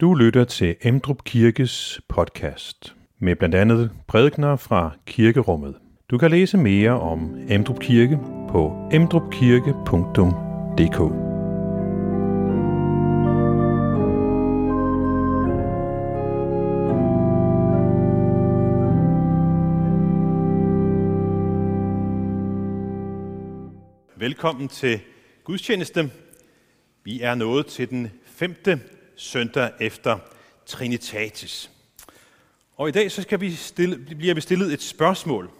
Du lytter til Emdrup Kirkes podcast med blandt andet prædikner fra kirkerummet. Du kan læse mere om Emdrup Kirke på emdrupkirke.dk. Velkommen til gudstjeneste. Vi er nået til den femte søndag efter Trinitatis. Og i dag så skal vi stille, bliver vi stillet et spørgsmål.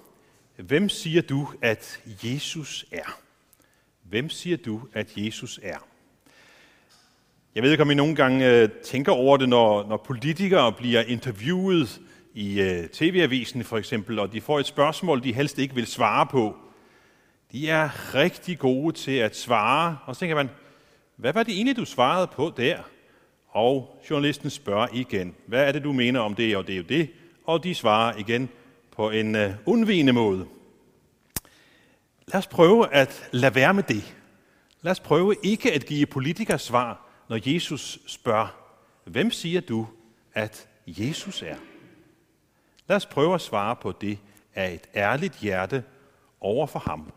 Hvem siger du, at Jesus er? Hvem siger du, at Jesus er? Jeg ved ikke, om I nogle gange øh, tænker over det, når, når politikere bliver interviewet i øh, tv-avisen for eksempel, og de får et spørgsmål, de helst ikke vil svare på. De er rigtig gode til at svare, og så tænker man, hvad var det egentlig, du svarede på der? Og journalisten spørger igen, hvad er det, du mener om det og det og det? Og de svarer igen på en øh, undvigende måde. Lad os prøve at lade være med det. Lad os prøve ikke at give politikers svar, når Jesus spørger, hvem siger du, at Jesus er? Lad os prøve at svare på det af et ærligt hjerte over for ham.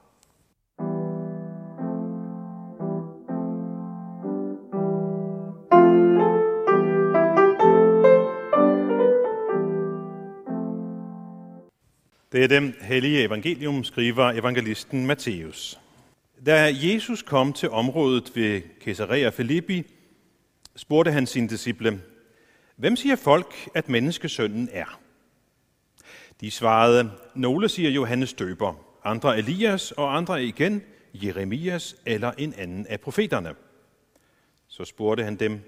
Det er dem hellige evangelium, skriver evangelisten Matthæus. Da Jesus kom til området ved Caesarea Philippi, spurgte han sine disciple, Hvem siger folk, at menneskesønnen er? De svarede, nogle siger Johannes døber, andre Elias og andre igen Jeremias eller en anden af profeterne. Så spurgte han dem,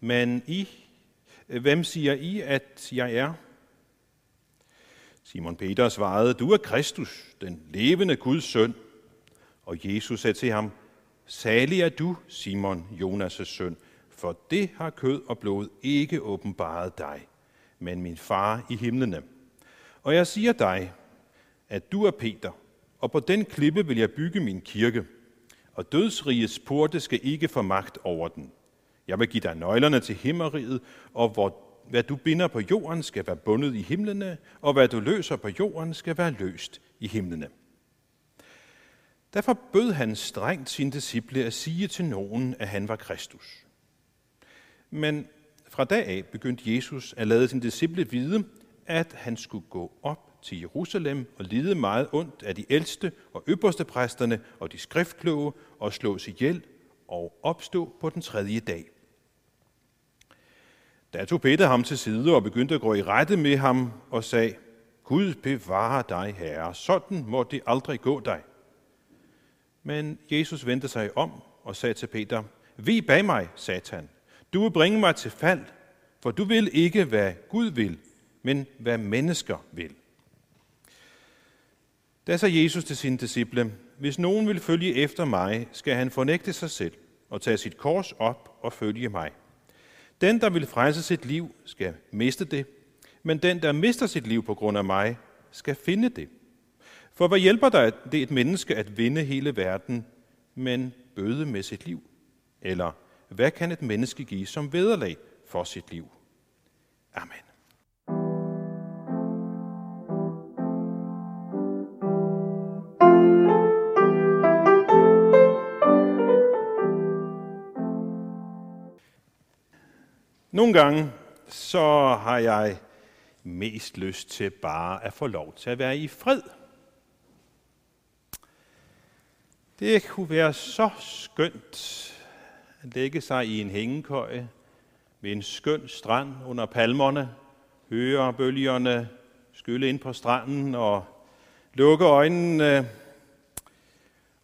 men I, hvem siger I, at jeg er? Simon Peter svarede, du er Kristus, den levende Guds søn. Og Jesus sagde til ham, salig er du, Simon, Jonas' søn, for det har kød og blod ikke åbenbaret dig, men min far i himlene. Og jeg siger dig, at du er Peter, og på den klippe vil jeg bygge min kirke, og dødsrigets porte skal ikke få magt over den. Jeg vil give dig nøglerne til himmeriget, og hvor hvad du binder på jorden skal være bundet i himlene, og hvad du løser på jorden skal være løst i himlene. Derfor bød han strengt sin disciple at sige til nogen, at han var Kristus. Men fra dag af begyndte Jesus at lade sin disciple vide, at han skulle gå op til Jerusalem og lide meget ondt af de ældste og ypperste præsterne og de skriftkloge og slås ihjel og opstå på den tredje dag. Da tog Peter ham til side og begyndte at gå i rette med ham og sagde, Gud bevare dig, Herre, sådan må det aldrig gå dig. Men Jesus vendte sig om og sagde til Peter, Vi bag mig, satan. Du vil bringe mig til fald, for du vil ikke, hvad Gud vil, men hvad mennesker vil. Da sagde Jesus til sine disciple, Hvis nogen vil følge efter mig, skal han fornægte sig selv og tage sit kors op og følge mig. Den, der vil frelse sit liv, skal miste det, men den, der mister sit liv på grund af mig, skal finde det. For hvad hjælper der det et menneske at vinde hele verden, men bøde med sit liv? Eller hvad kan et menneske give som vederlag for sit liv? Amen. Nogle gange så har jeg mest lyst til bare at få lov til at være i fred. Det kunne være så skønt at lægge sig i en hængekøje ved en skøn strand under palmerne, høre bølgerne skylle ind på stranden og lukke øjnene,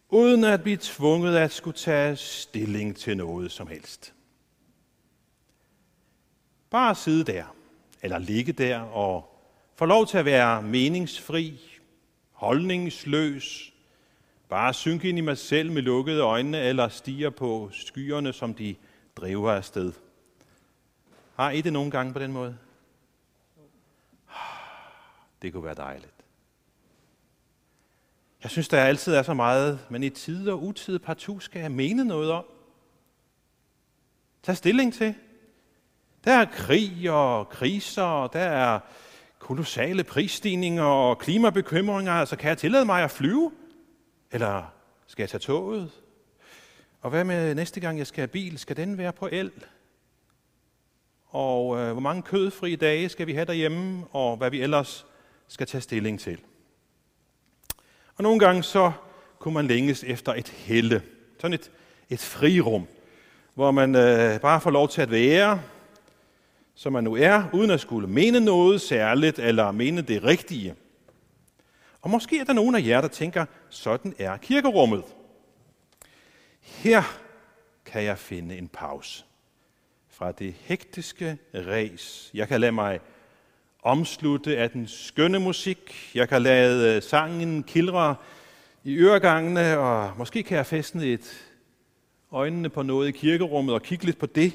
uden at blive tvunget at skulle tage stilling til noget som helst. Bare sidde der, eller ligge der og få lov til at være meningsfri, holdningsløs, bare synke ind i mig selv med lukkede øjne, eller stiger på skyerne, som de driver afsted. Har I det nogle gange på den måde? Det kunne være dejligt. Jeg synes, der altid er så meget, men i tid og utid partout skal jeg mene noget om. Tag stilling til. Der er krig og kriser, der er kolossale prisstigninger og klimabekymringer. Altså, kan jeg tillade mig at flyve? Eller skal jeg tage toget? Og hvad med næste gang, jeg skal have bil? Skal den være på el? Og øh, hvor mange kødfrie dage skal vi have derhjemme? Og hvad vi ellers skal tage stilling til. Og nogle gange så kunne man længes efter et helle. Sådan et, et frirum, hvor man øh, bare får lov til at være, som man nu er, uden at skulle mene noget særligt eller mene det rigtige. Og måske er der nogen af jer, der tænker, sådan er kirkerummet. Her kan jeg finde en pause fra det hektiske ræs. Jeg kan lade mig omslutte af den skønne musik. Jeg kan lade øh, sangen kildre i øregangene, og måske kan jeg fæstne et øjnene på noget i kirkerummet og kigge lidt på det.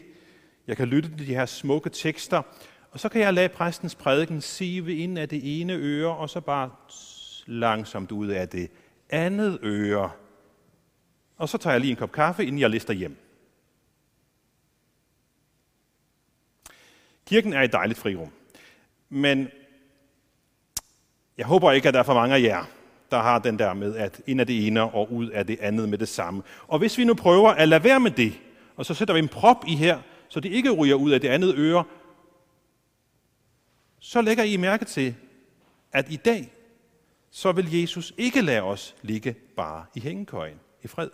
Jeg kan lytte til de her smukke tekster, og så kan jeg lade præstens prædiken sive ind af det ene øre, og så bare langsomt ud af det andet øre. Og så tager jeg lige en kop kaffe, inden jeg lister hjem. Kirken er et dejligt frirum. Men jeg håber ikke, at der er for mange af jer, der har den der med, at ind af det ene og ud af det andet med det samme. Og hvis vi nu prøver at lade være med det, og så sætter vi en prop i her, så det ikke ryger ud af det andet øre, så lægger I mærke til, at i dag, så vil Jesus ikke lade os ligge bare i hængekøjen i fred.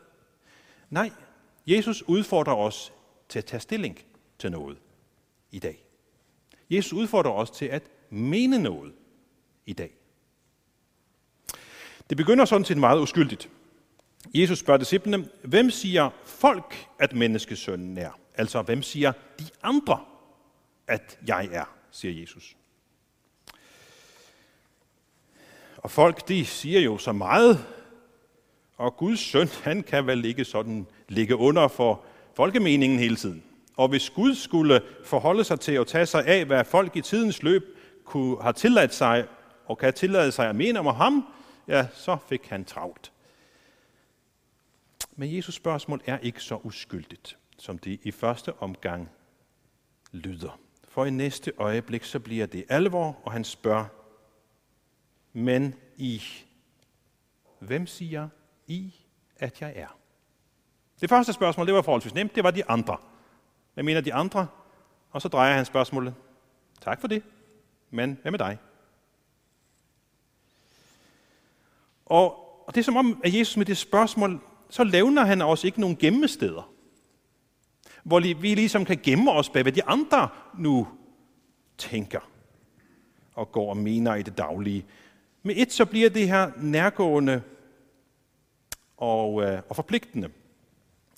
Nej, Jesus udfordrer os til at tage stilling til noget i dag. Jesus udfordrer os til at mene noget i dag. Det begynder sådan set meget uskyldigt. Jesus spørger disciplene, hvem siger folk, at menneskesønnen er? Altså, hvem siger de andre, at jeg er, siger Jesus. Og folk, de siger jo så meget, og Guds søn, han kan vel ikke sådan ligge under for folkemeningen hele tiden. Og hvis Gud skulle forholde sig til at tage sig af, hvad folk i tidens løb kunne have tilladt sig, og kan tillade sig at mene om ham, ja, så fik han travlt. Men Jesus spørgsmål er ikke så uskyldigt, som det i første omgang lyder. For i næste øjeblik så bliver det alvor, og han spørger, men I, hvem siger I, at jeg er? Det første spørgsmål, det var forholdsvis nemt, det var de andre. Hvad mener de andre? Og så drejer han spørgsmålet. Tak for det, men hvad med dig? Og, og det er som om, at Jesus med det spørgsmål, så levner han os ikke nogen gemmesteder, hvor vi ligesom kan gemme os bag, hvad de andre nu tænker og går og mener i det daglige. Med et så bliver det her nærgående og, øh, og forpligtende.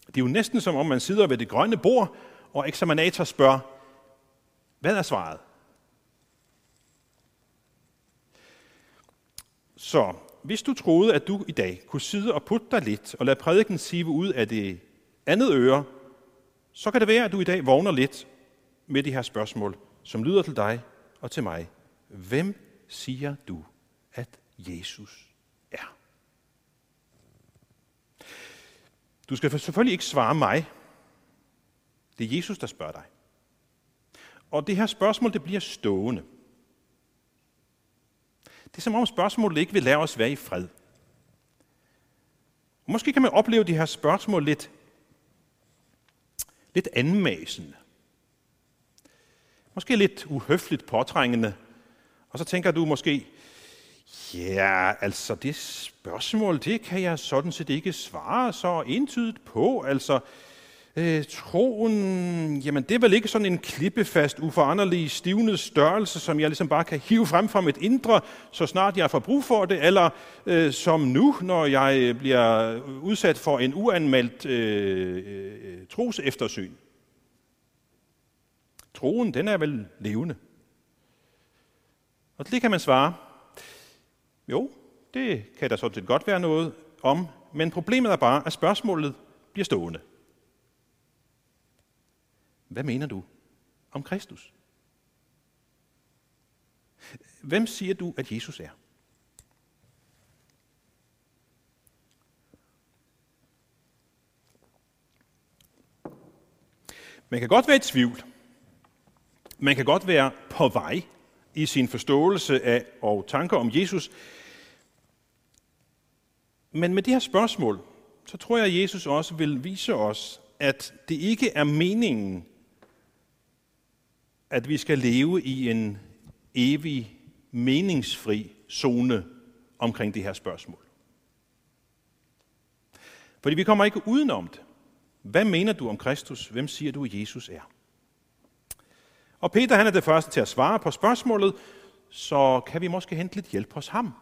Det er jo næsten som om, man sidder ved det grønne bord, og eksaminator spørger, hvad er svaret? Så hvis du troede, at du i dag kunne sidde og putte dig lidt og lade prædiken sive ud af det andet øre, så kan det være, at du i dag vågner lidt med de her spørgsmål, som lyder til dig og til mig. Hvem siger du, at Jesus er? Du skal selvfølgelig ikke svare mig. Det er Jesus, der spørger dig. Og det her spørgsmål, det bliver stående. Det er som om spørgsmålet ikke vil lade os være i fred. Måske kan man opleve de her spørgsmål lidt, lidt anmasende. Måske lidt uhøfligt påtrængende. Og så tænker du måske, ja, altså det spørgsmål, det kan jeg sådan set ikke svare så entydigt på. Altså, Øh, troen, jamen det er vel ikke sådan en klippefast, uforanderlig, stivnet størrelse, som jeg ligesom bare kan hive frem fra mit indre, så snart jeg får brug for det, eller øh, som nu, når jeg øh, bliver udsat for en uanmeldt øh, øh, øh, troseftersyn. Troen, den er vel levende. Og det kan man svare, jo, det kan der sådan set godt være noget om, men problemet er bare, at spørgsmålet bliver stående. Hvad mener du om Kristus? Hvem siger du, at Jesus er? Man kan godt være i tvivl. Man kan godt være på vej i sin forståelse af og tanker om Jesus. Men med det her spørgsmål, så tror jeg, at Jesus også vil vise os, at det ikke er meningen, at vi skal leve i en evig, meningsfri zone omkring det her spørgsmål. Fordi vi kommer ikke udenom det. Hvad mener du om Kristus? Hvem siger du, at Jesus er? Og Peter han er det første til at svare på spørgsmålet, så kan vi måske hente lidt hjælp hos ham.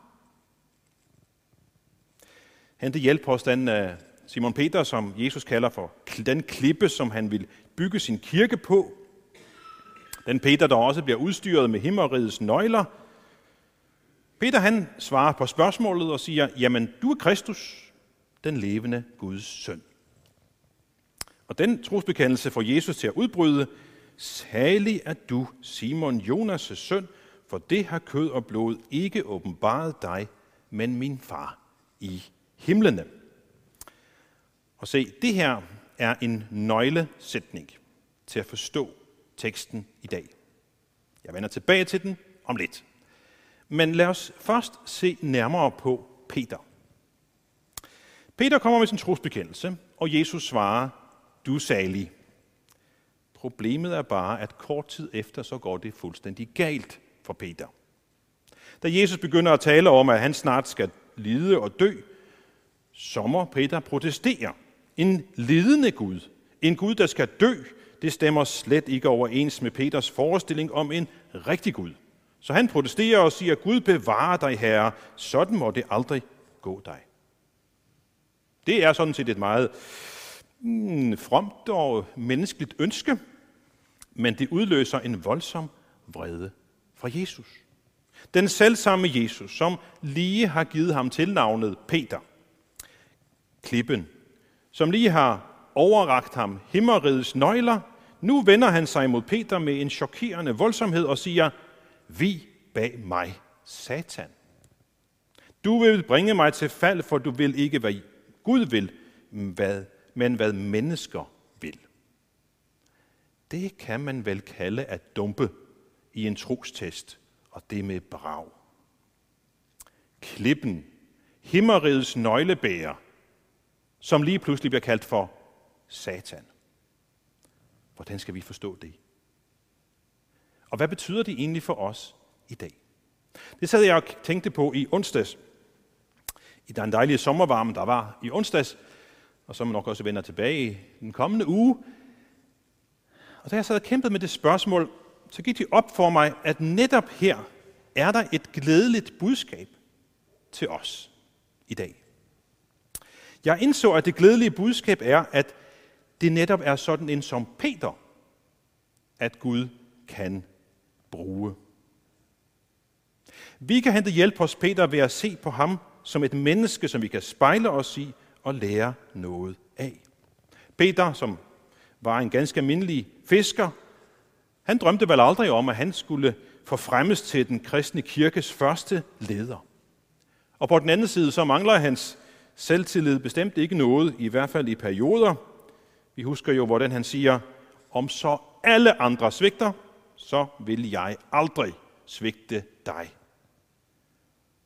Hente hjælp hos den øh, Simon Peter, som Jesus kalder for den klippe, som han vil bygge sin kirke på. Den Peter, der også bliver udstyret med himmerigets nøgler. Peter han svarer på spørgsmålet og siger, jamen du er Kristus, den levende Guds søn. Og den trosbekendelse får Jesus til at udbryde, Salig er du, Simon Jonas' søn, for det har kød og blod ikke åbenbaret dig, men min far i himlene. Og se, det her er en nøglesætning til at forstå teksten i dag. Jeg vender tilbage til den om lidt. Men lad os først se nærmere på Peter. Peter kommer med sin trosbekendelse, og Jesus svarer, du er salig. Problemet er bare, at kort tid efter, så går det fuldstændig galt for Peter. Da Jesus begynder at tale om, at han snart skal lide og dø, så må Peter protestere. En lidende Gud, en Gud, der skal dø, det stemmer slet ikke overens med Peters forestilling om en rigtig Gud. Så han protesterer og siger, Gud bevarer dig, herre, sådan må det aldrig gå dig. Det er sådan set et meget mm, fromt og menneskeligt ønske, men det udløser en voldsom vrede fra Jesus. Den selvsamme Jesus, som lige har givet ham tilnavnet Peter, klippen, som lige har overragt ham himmerigets nøgler, nu vender han sig mod Peter med en chokerende voldsomhed og siger, vi bag mig, Satan. Du vil bringe mig til fald, for du vil ikke, hvad Gud vil, men hvad mennesker vil. Det kan man vel kalde at dumpe i en trostest, og det med brag. Klippen, himmerigets nøglebærer, som lige pludselig bliver kaldt for Satan. Hvordan skal vi forstå det? Og hvad betyder det egentlig for os i dag? Det sad jeg og tænkte på i onsdags. I den dejlige sommervarme, der var i onsdags, og som nok også vender tilbage i den kommende uge, og da jeg sad og kæmpede med det spørgsmål, så gik det op for mig, at netop her er der et glædeligt budskab til os i dag. Jeg indså, at det glædelige budskab er, at det netop er sådan en som Peter, at Gud kan bruge. Vi kan hente hjælp hos Peter ved at se på ham som et menneske, som vi kan spejle os i og lære noget af. Peter, som var en ganske almindelig fisker. Han drømte vel aldrig om, at han skulle forfremmes til den kristne kirkes første leder. Og på den anden side, så mangler hans selvtillid bestemt ikke noget, i hvert fald i perioder. Vi husker jo, hvordan han siger, om så alle andre svigter, så vil jeg aldrig svigte dig.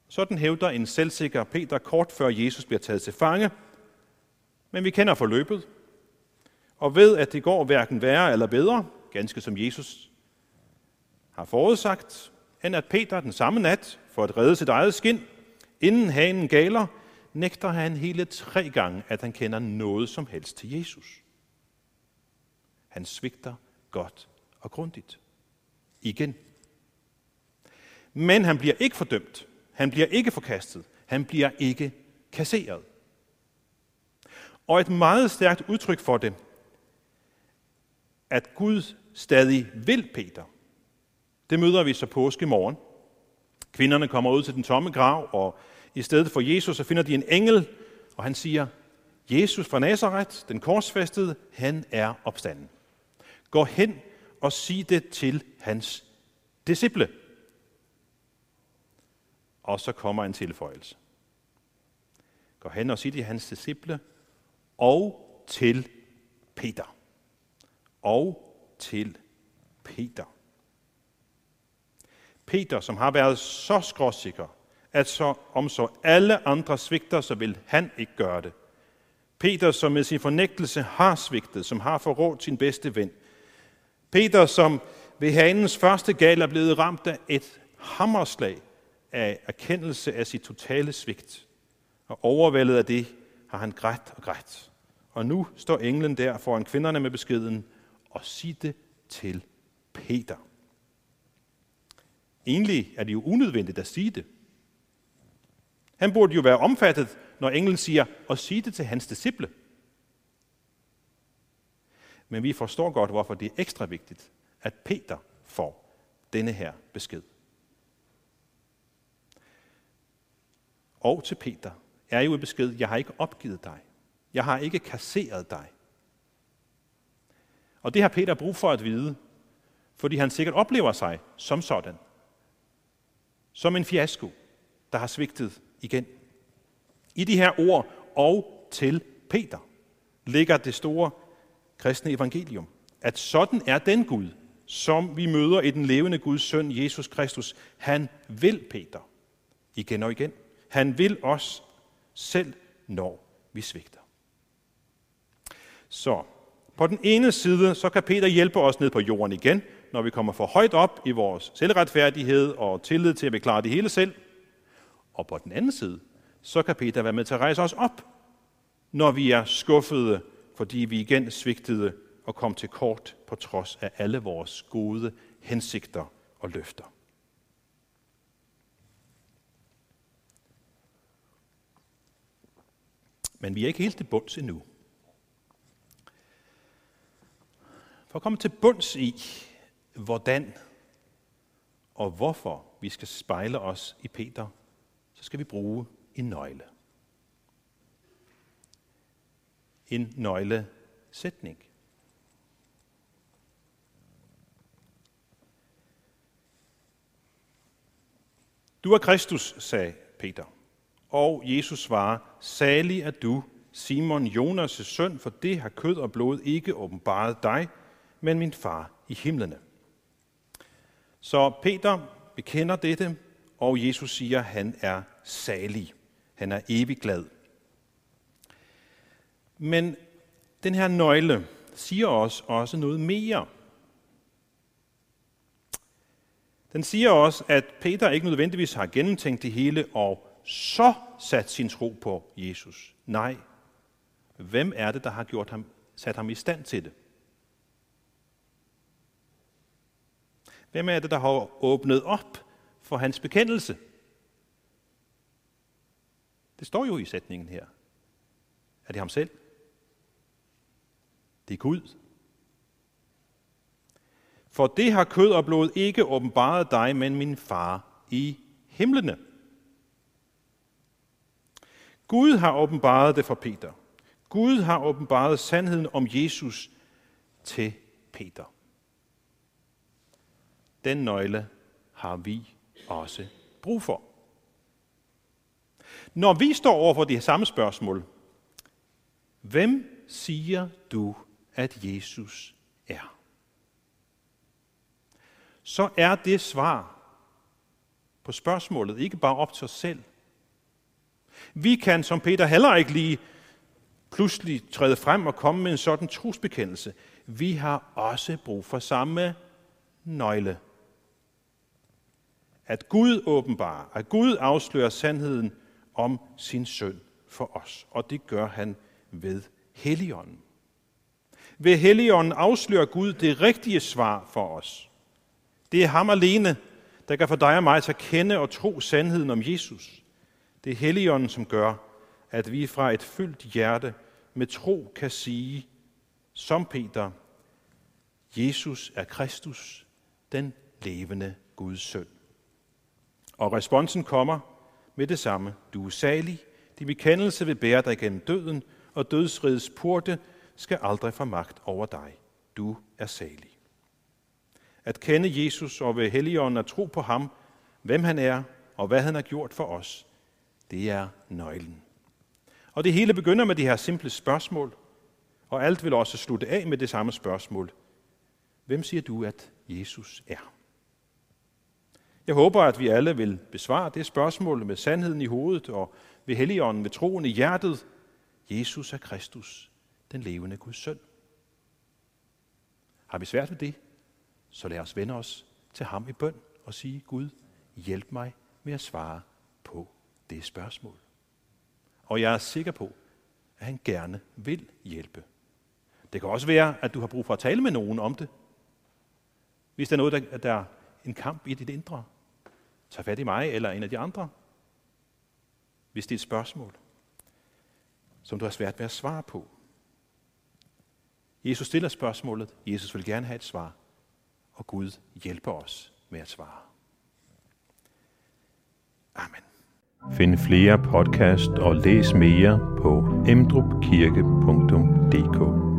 Sådan hævder en selvsikker Peter kort før Jesus bliver taget til fange. Men vi kender forløbet og ved, at det går hverken værre eller bedre, ganske som Jesus har forudsagt, end at Peter den samme nat, for at redde sit eget skin, inden hanen galer, nægter han hele tre gange, at han kender noget som helst til Jesus. Han svigter godt og grundigt. Igen. Men han bliver ikke fordømt. Han bliver ikke forkastet. Han bliver ikke kasseret. Og et meget stærkt udtryk for det, at Gud stadig vil Peter. Det møder vi så påske morgen. Kvinderne kommer ud til den tomme grav, og i stedet for Jesus, så finder de en engel, og han siger, Jesus fra Nazareth, den korsfæstede, han er opstanden. Gå hen og sig det til hans disciple. Og så kommer en tilføjelse. Gå hen og sig det til hans disciple og til Peter og til Peter. Peter, som har været så skråsikker, at så, om så alle andre svigter, så vil han ikke gøre det. Peter, som med sin fornægtelse har svigtet, som har forrådt sin bedste ven. Peter, som ved hanens første gal er blevet ramt af et hammerslag af erkendelse af sit totale svigt. Og overvældet af det har han grædt og grædt. Og nu står englen der foran kvinderne med beskeden, og sig det til Peter. Egentlig er det jo unødvendigt at sige det. Han burde jo være omfattet, når englen siger, og sige det til hans disciple. Men vi forstår godt, hvorfor det er ekstra vigtigt, at Peter får denne her besked. Og til Peter er jo et besked, jeg har ikke opgivet dig. Jeg har ikke kasseret dig. Og det har Peter brug for at vide, fordi han sikkert oplever sig som sådan. Som en fiasko, der har svigtet igen. I de her ord og til Peter ligger det store kristne evangelium, at sådan er den Gud, som vi møder i den levende Guds søn, Jesus Kristus. Han vil Peter igen og igen. Han vil os selv, når vi svigter. Så på den ene side, så kan Peter hjælpe os ned på jorden igen, når vi kommer for højt op i vores selvretfærdighed og tillid til, at vi klarer det hele selv. Og på den anden side, så kan Peter være med til at rejse os op, når vi er skuffede, fordi vi igen svigtede og kom til kort på trods af alle vores gode hensigter og løfter. Men vi er ikke helt til bunds endnu. For at komme til bunds i, hvordan og hvorfor vi skal spejle os i Peter, så skal vi bruge en nøgle. En nøglesætning. Du er Kristus, sagde Peter. Og Jesus svarer, salig er du, Simon Jonas' søn, for det har kød og blod ikke åbenbaret dig, men min far i himlene. Så Peter bekender dette, og Jesus siger, at han er salig. Han er evig glad. Men den her nøgle siger os også noget mere. Den siger også, at Peter ikke nødvendigvis har gennemtænkt det hele og så sat sin tro på Jesus. Nej. Hvem er det, der har gjort ham, sat ham i stand til det? Hvem er det, der har åbnet op for hans bekendelse? Det står jo i sætningen her. Er det ham selv? Det er Gud. For det har kød og blod ikke åbenbaret dig, men min far i himlene. Gud har åbenbaret det for Peter. Gud har åbenbaret sandheden om Jesus til Peter. Den nøgle har vi også brug for. Når vi står over for det samme spørgsmål, hvem siger du, at Jesus er? Så er det svar på spørgsmålet ikke bare op til os selv. Vi kan, som Peter heller ikke lige pludselig træde frem og komme med en sådan trosbekendelse. Vi har også brug for samme nøgle. At Gud åbenbarer, at Gud afslører sandheden om sin søn for os. Og det gør han ved Helligånden. Ved Helligånden afslører Gud det rigtige svar for os. Det er ham alene, der kan få dig og mig til at kende og tro sandheden om Jesus. Det er Helligånden, som gør, at vi fra et fyldt hjerte med tro kan sige, som Peter, Jesus er Kristus, den levende Guds søn. Og responsen kommer med det samme. Du er salig, din bekendelse vil bære dig gennem døden, og dødsrigets porte skal aldrig få magt over dig. Du er salig. At kende Jesus og ved Helligånden at tro på ham, hvem han er og hvad han har gjort for os, det er nøglen. Og det hele begynder med de her simple spørgsmål, og alt vil også slutte af med det samme spørgsmål. Hvem siger du, at Jesus er? Jeg håber, at vi alle vil besvare det spørgsmål med sandheden i hovedet og ved Helligånden med troen i hjertet. Jesus er Kristus, den levende Guds søn. Har vi svært ved det, så lad os vende os til ham i bøn og sige, Gud, hjælp mig med at svare på det spørgsmål. Og jeg er sikker på, at han gerne vil hjælpe. Det kan også være, at du har brug for at tale med nogen om det. Hvis der er noget, der, der er en kamp i dit indre, tag fat i mig eller en af de andre. Hvis det er et spørgsmål, som du har svært ved at svare på. Jesus stiller spørgsmålet. Jesus vil gerne have et svar. Og Gud hjælper os med at svare. Amen. Find flere podcast og læs mere på emdrupkirke.dk